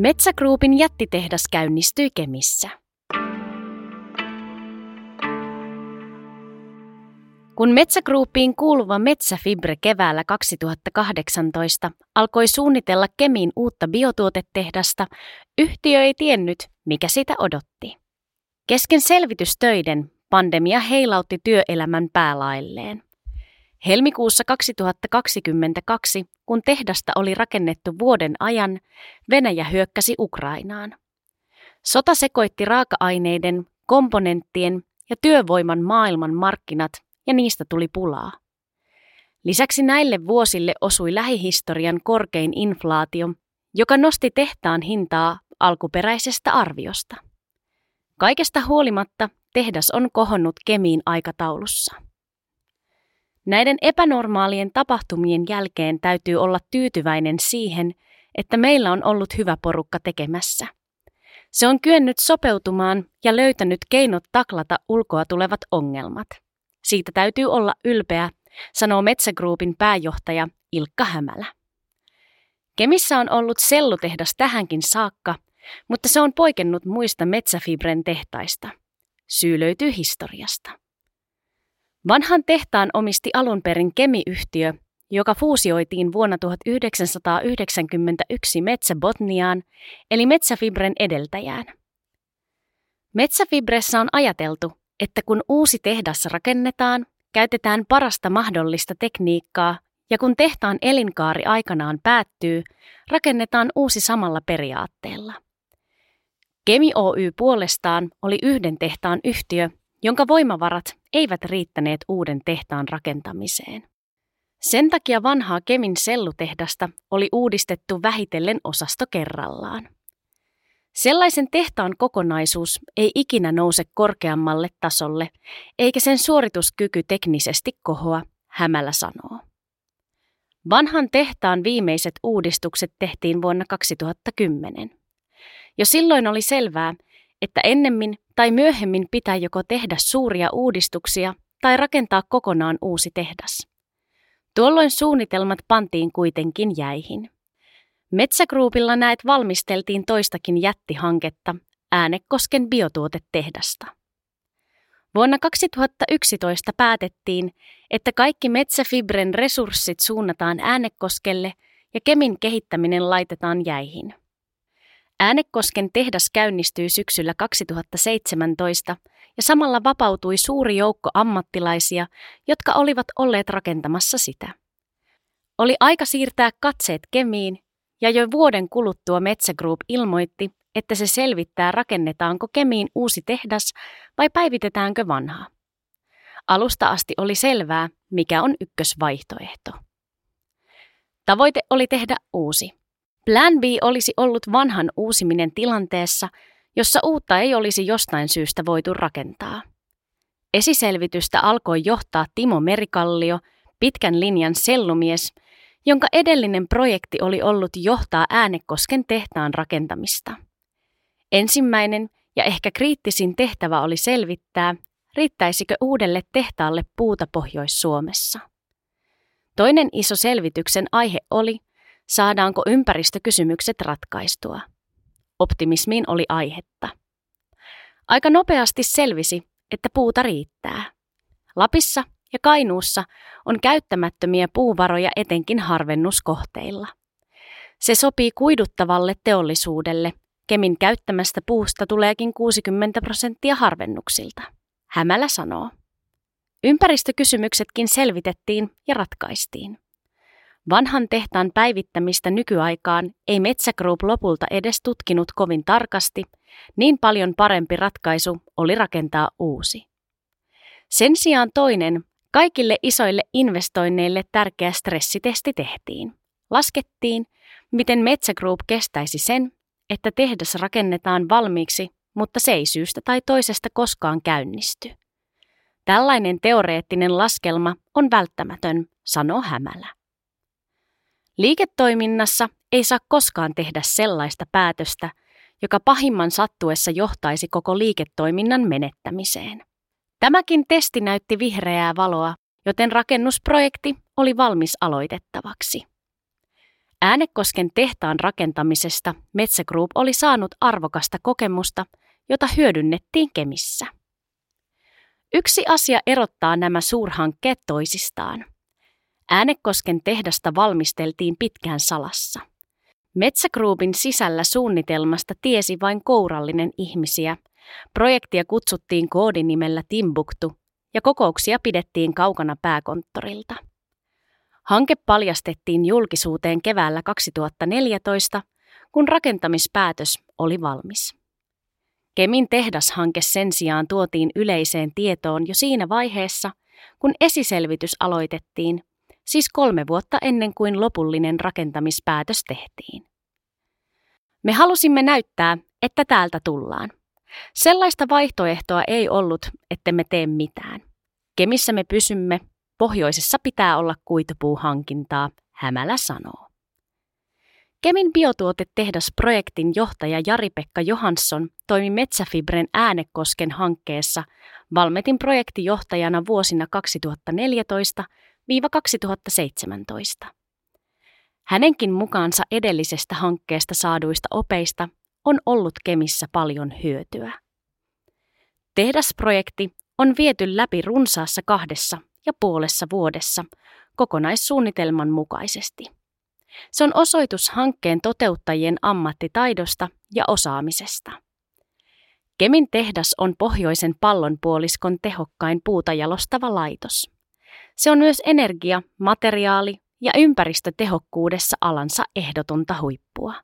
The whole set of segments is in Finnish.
Metsä Groupin jättitehdas käynnistyi Kemissä. Kun Metsä Groupiin kuuluva Metsäfibre keväällä 2018 alkoi suunnitella Kemin uutta biotuotetehdasta, yhtiö ei tiennyt, mikä sitä odotti. Kesken selvitystöiden pandemia heilautti työelämän päälailleen. Helmikuussa 2022, kun tehdasta oli rakennettu vuoden ajan, Venäjä hyökkäsi Ukrainaan. Sota sekoitti raaka-aineiden, komponenttien ja työvoiman maailman markkinat ja niistä tuli pulaa. Lisäksi näille vuosille osui lähihistorian korkein inflaatio, joka nosti tehtaan hintaa alkuperäisestä arviosta. Kaikesta huolimatta tehdas on kohonnut kemiin aikataulussa. Näiden epänormaalien tapahtumien jälkeen täytyy olla tyytyväinen siihen, että meillä on ollut hyvä porukka tekemässä. Se on kyennyt sopeutumaan ja löytänyt keinot taklata ulkoa tulevat ongelmat. Siitä täytyy olla ylpeä, sanoo Metsägruupin pääjohtaja Ilkka Hämälä. Kemissä on ollut sellutehdas tähänkin saakka, mutta se on poikennut muista metsäfibren tehtaista. Syy löytyy historiasta. Vanhan tehtaan omisti alun perin kemiyhtiö, joka fuusioitiin vuonna 1991 Metsäbotniaan, eli Metsäfibren edeltäjään. Metsäfibressä on ajateltu, että kun uusi tehdas rakennetaan, käytetään parasta mahdollista tekniikkaa ja kun tehtaan elinkaari aikanaan päättyy, rakennetaan uusi samalla periaatteella. Kemi Oy puolestaan oli yhden tehtaan yhtiö, jonka voimavarat eivät riittäneet uuden tehtaan rakentamiseen. Sen takia vanhaa Kemin sellutehdasta oli uudistettu vähitellen osasto kerrallaan. Sellaisen tehtaan kokonaisuus ei ikinä nouse korkeammalle tasolle, eikä sen suorituskyky teknisesti kohoa, Hämällä sanoo. Vanhan tehtaan viimeiset uudistukset tehtiin vuonna 2010. Jo silloin oli selvää, että ennemmin tai myöhemmin pitää joko tehdä suuria uudistuksia tai rakentaa kokonaan uusi tehdas. Tuolloin suunnitelmat pantiin kuitenkin jäihin. Metsägruupilla näet valmisteltiin toistakin jättihanketta Äänekosken biotuotetehdasta. Vuonna 2011 päätettiin, että kaikki Metsäfibren resurssit suunnataan Äänekoskelle ja Kemin kehittäminen laitetaan jäihin. Äänekosken tehdas käynnistyi syksyllä 2017 ja samalla vapautui suuri joukko ammattilaisia, jotka olivat olleet rakentamassa sitä. Oli aika siirtää katseet Kemiin ja jo vuoden kuluttua Metsä Group ilmoitti, että se selvittää rakennetaanko Kemiin uusi tehdas vai päivitetäänkö vanhaa. Alusta asti oli selvää, mikä on ykkösvaihtoehto. Tavoite oli tehdä uusi. Plan B olisi ollut vanhan uusiminen tilanteessa, jossa uutta ei olisi jostain syystä voitu rakentaa. Esiselvitystä alkoi johtaa Timo Merikallio, pitkän linjan sellumies, jonka edellinen projekti oli ollut johtaa Äänekosken tehtaan rakentamista. Ensimmäinen ja ehkä kriittisin tehtävä oli selvittää, riittäisikö uudelle tehtaalle puuta Pohjois-Suomessa. Toinen iso selvityksen aihe oli, saadaanko ympäristökysymykset ratkaistua. Optimismiin oli aihetta. Aika nopeasti selvisi, että puuta riittää. Lapissa ja Kainuussa on käyttämättömiä puuvaroja etenkin harvennuskohteilla. Se sopii kuiduttavalle teollisuudelle. Kemin käyttämästä puusta tuleekin 60 prosenttia harvennuksilta. Hämälä sanoo. Ympäristökysymyksetkin selvitettiin ja ratkaistiin. Vanhan tehtaan päivittämistä nykyaikaan ei Metsä Group lopulta edes tutkinut kovin tarkasti, niin paljon parempi ratkaisu oli rakentaa uusi. Sen sijaan toinen, Kaikille isoille investoinneille tärkeä stressitesti tehtiin. Laskettiin, miten Metsä Group kestäisi sen, että tehdas rakennetaan valmiiksi, mutta se ei syystä tai toisesta koskaan käynnisty. Tällainen teoreettinen laskelma on välttämätön, sanoo Hämälä. Liiketoiminnassa ei saa koskaan tehdä sellaista päätöstä, joka pahimman sattuessa johtaisi koko liiketoiminnan menettämiseen. Tämäkin testi näytti vihreää valoa, joten rakennusprojekti oli valmis aloitettavaksi. Äänekosken tehtaan rakentamisesta Metsä Group oli saanut arvokasta kokemusta, jota hyödynnettiin Kemissä. Yksi asia erottaa nämä suurhankkeet toisistaan. Äänekosken tehdasta valmisteltiin pitkään salassa. Metsägruupin sisällä suunnitelmasta tiesi vain kourallinen ihmisiä. Projektia kutsuttiin koodinimellä Timbuktu ja kokouksia pidettiin kaukana pääkonttorilta. Hanke paljastettiin julkisuuteen keväällä 2014, kun rakentamispäätös oli valmis. Kemin tehdashanke sen sijaan tuotiin yleiseen tietoon jo siinä vaiheessa, kun esiselvitys aloitettiin, siis kolme vuotta ennen kuin lopullinen rakentamispäätös tehtiin. Me halusimme näyttää, että täältä tullaan. Sellaista vaihtoehtoa ei ollut, että me tee mitään. Kemissä me pysymme, pohjoisessa pitää olla kuitupuuhankintaa, Hämälä sanoo. Kemin biotuotetehdasprojektin johtaja Jari-Pekka Johansson toimi Metsäfibren Äänekosken hankkeessa Valmetin projektijohtajana vuosina 2014-2017. Hänenkin mukaansa edellisestä hankkeesta saaduista opeista on ollut Kemissä paljon hyötyä. Tehdasprojekti on viety läpi runsaassa kahdessa ja puolessa vuodessa kokonaissuunnitelman mukaisesti. Se on osoitus hankkeen toteuttajien ammattitaidosta ja osaamisesta. Kemin tehdas on pohjoisen pallonpuoliskon tehokkain puuta jalostava laitos. Se on myös energia, materiaali ja ympäristötehokkuudessa alansa ehdotonta huippua.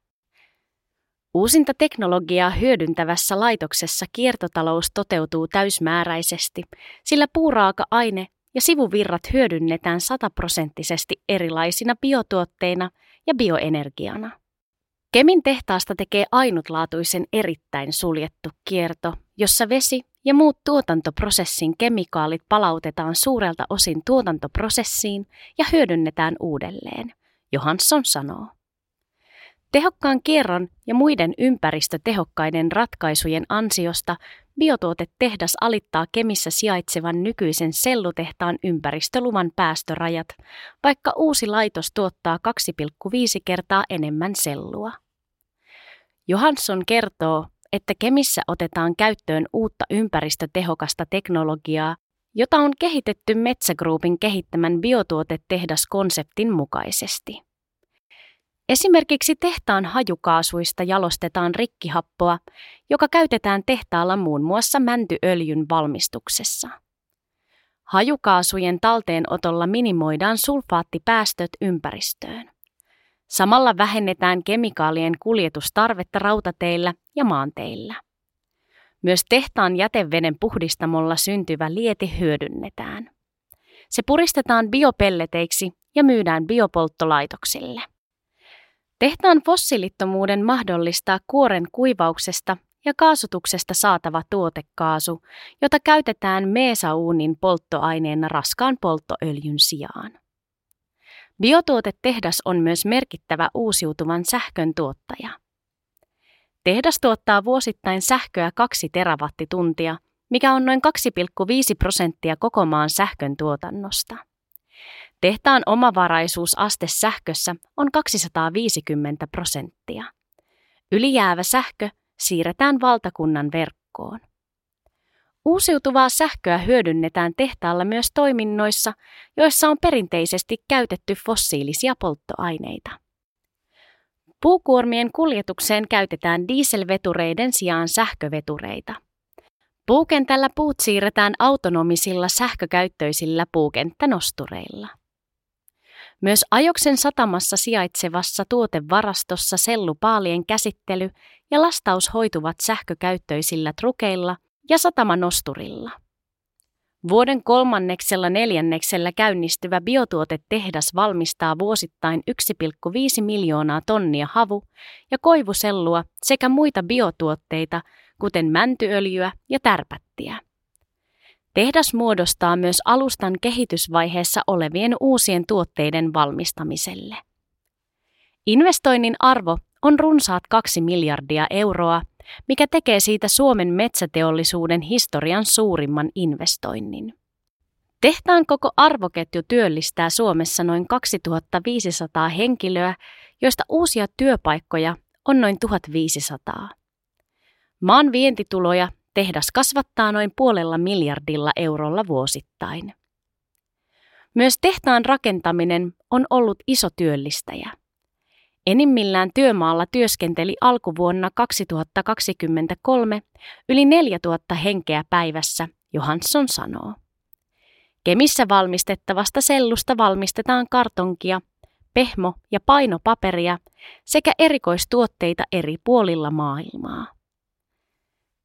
Uusinta teknologiaa hyödyntävässä laitoksessa kiertotalous toteutuu täysmääräisesti, sillä puuraaka-aine ja sivuvirrat hyödynnetään sataprosenttisesti erilaisina biotuotteina ja bioenergiana. Kemin tehtaasta tekee ainutlaatuisen erittäin suljettu kierto, jossa vesi ja muut tuotantoprosessin kemikaalit palautetaan suurelta osin tuotantoprosessiin ja hyödynnetään uudelleen, Johansson sanoo. Tehokkaan kierron ja muiden ympäristötehokkaiden ratkaisujen ansiosta biotuotetehdas alittaa Kemissä sijaitsevan nykyisen sellutehtaan ympäristöluvan päästörajat, vaikka uusi laitos tuottaa 2,5 kertaa enemmän sellua. Johansson kertoo, että Kemissä otetaan käyttöön uutta ympäristötehokasta teknologiaa, jota on kehitetty Metsägruupin kehittämän biotuotetehdas-konseptin mukaisesti. Esimerkiksi tehtaan hajukaasuista jalostetaan rikkihappoa, joka käytetään tehtaalla muun muassa mäntyöljyn valmistuksessa. Hajukaasujen talteenotolla minimoidaan sulfaattipäästöt ympäristöön. Samalla vähennetään kemikaalien kuljetustarvetta rautateillä ja maanteillä. Myös tehtaan jäteveden puhdistamolla syntyvä lieti hyödynnetään. Se puristetaan biopelleteiksi ja myydään biopolttolaitoksille. Tehtaan fossiilittomuuden mahdollistaa kuoren kuivauksesta ja kaasutuksesta saatava tuotekaasu, jota käytetään meesauunin polttoaineena raskaan polttoöljyn sijaan. Biotuotetehdas on myös merkittävä uusiutuvan sähkön tuottaja. Tehdas tuottaa vuosittain sähköä 2 terawattituntia, mikä on noin 2,5 prosenttia koko maan sähkön tuotannosta. Tehtaan omavaraisuusaste sähkössä on 250 prosenttia. Ylijäävä sähkö siirretään valtakunnan verkkoon. Uusiutuvaa sähköä hyödynnetään tehtaalla myös toiminnoissa, joissa on perinteisesti käytetty fossiilisia polttoaineita. Puukuormien kuljetukseen käytetään dieselvetureiden sijaan sähkövetureita. Puukentällä puut siirretään autonomisilla sähkökäyttöisillä puukenttänostureilla. Myös Ajoksen satamassa sijaitsevassa tuotevarastossa sellupaalien käsittely ja lastaus hoituvat sähkökäyttöisillä trukeilla ja satamanosturilla. Vuoden kolmanneksella neljänneksellä käynnistyvä biotuotetehdas valmistaa vuosittain 1,5 miljoonaa tonnia havu- ja koivusellua sekä muita biotuotteita, kuten mäntyöljyä ja tärpättiä. Tehdas muodostaa myös alustan kehitysvaiheessa olevien uusien tuotteiden valmistamiselle. Investoinnin arvo on runsaat 2 miljardia euroa, mikä tekee siitä Suomen metsäteollisuuden historian suurimman investoinnin. Tehtaan koko arvoketju työllistää Suomessa noin 2500 henkilöä, joista uusia työpaikkoja on noin 1500. Maan vientituloja tehdas kasvattaa noin puolella miljardilla eurolla vuosittain. Myös tehtaan rakentaminen on ollut iso työllistäjä. Enimmillään työmaalla työskenteli alkuvuonna 2023 yli 4000 henkeä päivässä, Johansson sanoo. Kemissä valmistettavasta sellusta valmistetaan kartonkia, pehmo- ja painopaperia sekä erikoistuotteita eri puolilla maailmaa.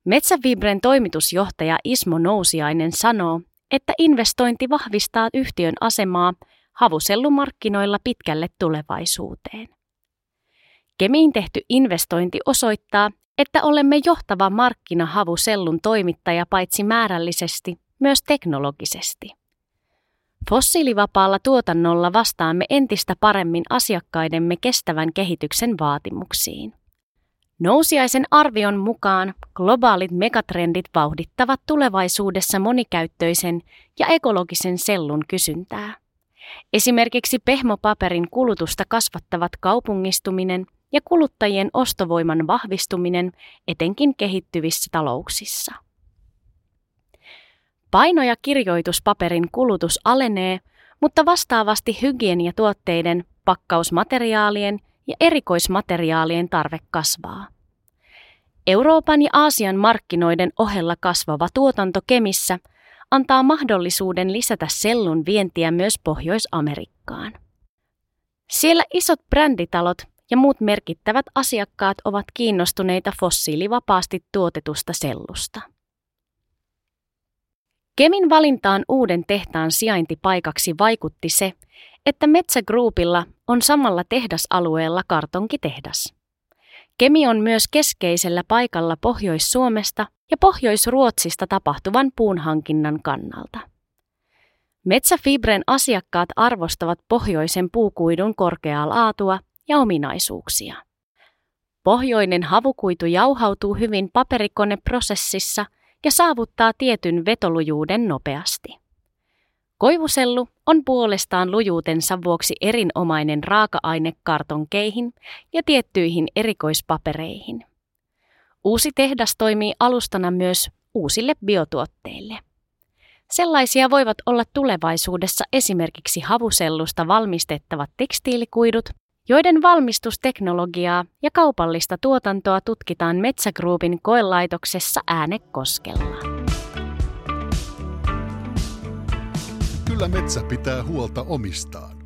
Metsävibren toimitusjohtaja Ismo Nousiainen sanoo, että investointi vahvistaa yhtiön asemaa havusellumarkkinoilla pitkälle tulevaisuuteen. Kemiin tehty investointi osoittaa, että olemme johtava markkinahavusellun toimittaja paitsi määrällisesti, myös teknologisesti. Fossiilivapaalla tuotannolla vastaamme entistä paremmin asiakkaidemme kestävän kehityksen vaatimuksiin. Nousiaisen arvion mukaan globaalit megatrendit vauhdittavat tulevaisuudessa monikäyttöisen ja ekologisen sellun kysyntää. Esimerkiksi pehmopaperin kulutusta kasvattavat kaupungistuminen ja kuluttajien ostovoiman vahvistuminen etenkin kehittyvissä talouksissa. Paino- ja kirjoituspaperin kulutus alenee, mutta vastaavasti hygieniatuotteiden, pakkausmateriaalien ja erikoismateriaalien tarve kasvaa. Euroopan ja Aasian markkinoiden ohella kasvava tuotanto Kemissä antaa mahdollisuuden lisätä sellun vientiä myös Pohjois-Amerikkaan. Siellä isot bränditalot ja muut merkittävät asiakkaat ovat kiinnostuneita fossiilivapaasti tuotetusta sellusta. Kemin valintaan uuden tehtaan sijaintipaikaksi vaikutti se, että Metsä Groupilla on samalla tehdasalueella kartonkitehdas. Kemi on myös keskeisellä paikalla Pohjois-Suomesta ja Pohjois-Ruotsista tapahtuvan puunhankinnan kannalta. Metsäfibren asiakkaat arvostavat pohjoisen puukuidun korkeaa laatua ja ominaisuuksia. Pohjoinen havukuitu jauhautuu hyvin paperikoneprosessissa ja saavuttaa tietyn vetolujuuden nopeasti. Koivusellu on puolestaan lujuutensa vuoksi erinomainen raaka-aine kartonkeihin ja tiettyihin erikoispapereihin. Uusi tehdas toimii alustana myös uusille biotuotteille. Sellaisia voivat olla tulevaisuudessa esimerkiksi havusellusta valmistettavat tekstiilikuidut, joiden valmistusteknologiaa ja kaupallista tuotantoa tutkitaan Metsägruupin koelaitoksessa Äänekoskella. Kyllä metsä pitää huolta omistaan.